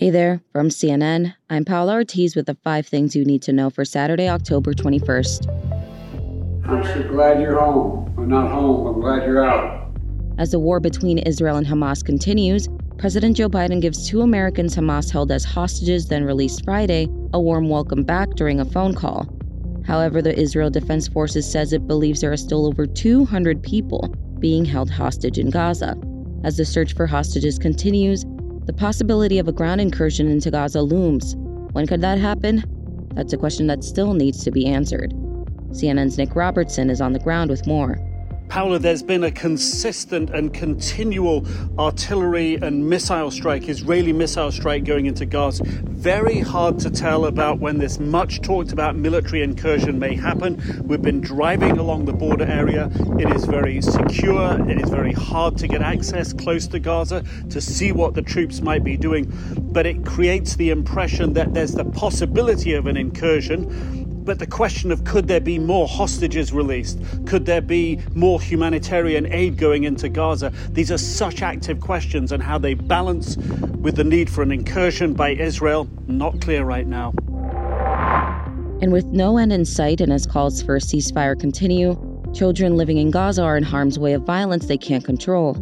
Hey there, from CNN, I'm Paula Ortiz with the five things you need to know for Saturday, October 21st. I'm so glad you're home. I'm not home, I'm glad you're out. As the war between Israel and Hamas continues, President Joe Biden gives two Americans Hamas held as hostages, then released Friday, a warm welcome back during a phone call. However, the Israel Defense Forces says it believes there are still over 200 people being held hostage in Gaza. As the search for hostages continues, the possibility of a ground incursion into Gaza looms. When could that happen? That's a question that still needs to be answered. CNN's Nick Robertson is on the ground with more. Paula, there's been a consistent and continual artillery and missile strike, Israeli missile strike going into Gaza. Very hard to tell about when this much talked about military incursion may happen. We've been driving along the border area. It is very secure. It is very hard to get access close to Gaza to see what the troops might be doing. But it creates the impression that there's the possibility of an incursion but the question of could there be more hostages released? Could there be more humanitarian aid going into Gaza? These are such active questions, and how they balance with the need for an incursion by Israel, not clear right now. And with no end in sight and as calls for a ceasefire continue, children living in Gaza are in harm's way of violence they can't control.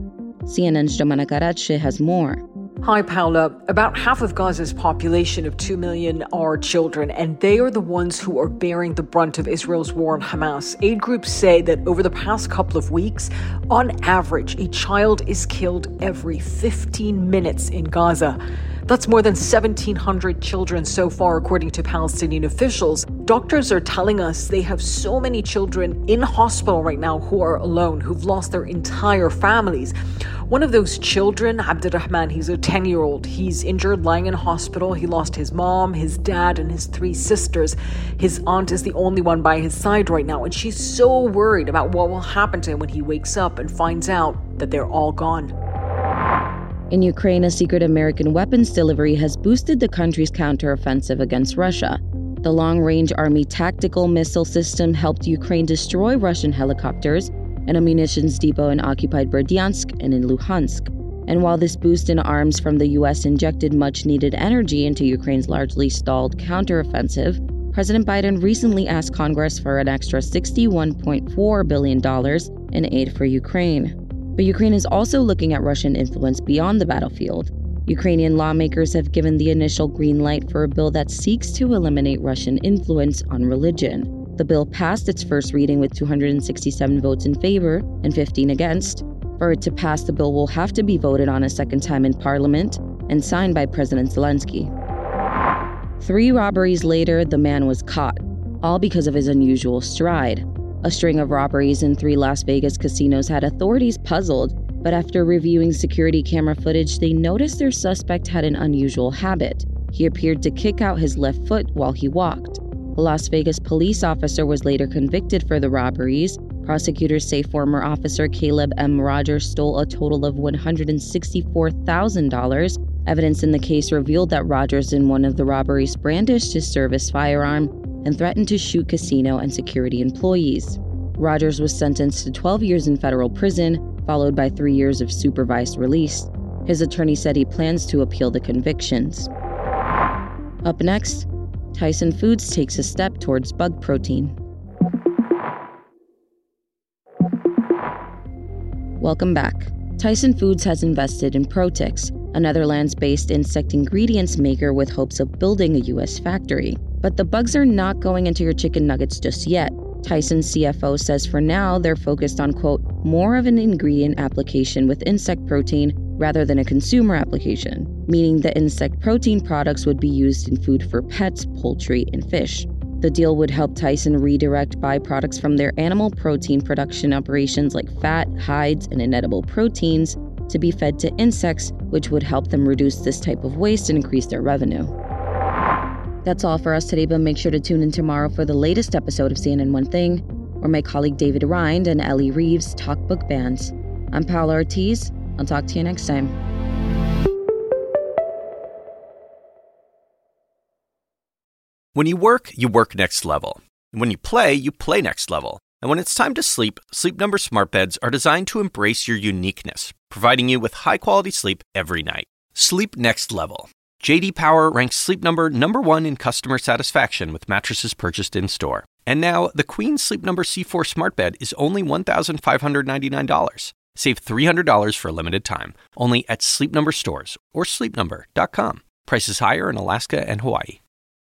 CNN's Jomana Karadsheh has more. Hi, Paula. About half of Gaza's population of 2 million are children, and they are the ones who are bearing the brunt of Israel's war on Hamas. Aid groups say that over the past couple of weeks, on average, a child is killed every 15 minutes in Gaza. That's more than 1,700 children so far, according to Palestinian officials. Doctors are telling us they have so many children in hospital right now who are alone, who've lost their entire families. One of those children, Abdurrahman, he's a 10 year old. He's injured, lying in hospital. He lost his mom, his dad, and his three sisters. His aunt is the only one by his side right now, and she's so worried about what will happen to him when he wakes up and finds out that they're all gone. In Ukraine, a secret American weapons delivery has boosted the country's counteroffensive against Russia. The long range Army tactical missile system helped Ukraine destroy Russian helicopters and a munitions depot in occupied Berdyansk and in Luhansk. And while this boost in arms from the U.S. injected much needed energy into Ukraine's largely stalled counteroffensive, President Biden recently asked Congress for an extra $61.4 billion in aid for Ukraine. But Ukraine is also looking at Russian influence beyond the battlefield. Ukrainian lawmakers have given the initial green light for a bill that seeks to eliminate Russian influence on religion. The bill passed its first reading with 267 votes in favor and 15 against. For it to pass, the bill will have to be voted on a second time in parliament and signed by President Zelensky. Three robberies later, the man was caught, all because of his unusual stride. A string of robberies in three Las Vegas casinos had authorities puzzled, but after reviewing security camera footage, they noticed their suspect had an unusual habit. He appeared to kick out his left foot while he walked. A Las Vegas police officer was later convicted for the robberies. Prosecutors say former officer Caleb M. Rodgers stole a total of $164,000. Evidence in the case revealed that Rodgers, in one of the robberies, brandished his service firearm and threatened to shoot casino and security employees. Rodgers was sentenced to 12 years in federal prison, followed by three years of supervised release. His attorney said he plans to appeal the convictions. Up next, Tyson Foods takes a step towards bug protein. Welcome back. Tyson Foods has invested in Protix, a Netherlands based insect ingredients maker with hopes of building a U.S. factory. But the bugs are not going into your chicken nuggets just yet. Tyson's CFO says for now they're focused on, quote, more of an ingredient application with insect protein rather than a consumer application, meaning the insect protein products would be used in food for pets, poultry, and fish. The deal would help Tyson redirect byproducts from their animal protein production operations like fat, hides, and inedible proteins to be fed to insects, which would help them reduce this type of waste and increase their revenue. That's all for us today, but make sure to tune in tomorrow for the latest episode of CNN One Thing, where my colleague David Rind and Ellie Reeves talk book bans. I'm Paula Ortiz. I'll talk to you next time. When you work, you work next level. And when you play, you play next level. And when it's time to sleep, Sleep Number smart beds are designed to embrace your uniqueness, providing you with high quality sleep every night. Sleep next level. JD Power ranks Sleep Number number 1 in customer satisfaction with mattresses purchased in-store. And now, the Queen Sleep Number C4 Smart Bed is only $1,599. Save $300 for a limited time, only at Sleep Number stores or sleepnumber.com. Prices higher in Alaska and Hawaii.